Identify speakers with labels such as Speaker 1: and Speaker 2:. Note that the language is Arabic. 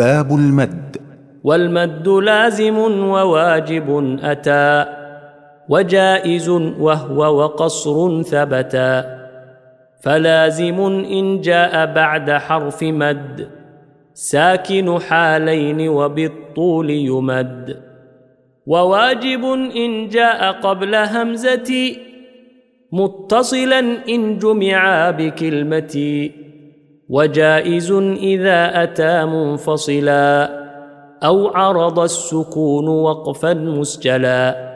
Speaker 1: باب المد.
Speaker 2: والمد لازم وواجب أتى وجائز وهو وقصر ثبتا. فلازم إن جاء بعد حرف مد ساكن حالين وبالطول يمد. وواجب إن جاء قبل همزة متصلا إن جمعا بكلمة. وجائز إذا أتى منفصلا أو عرض السكون وقفا مسجلا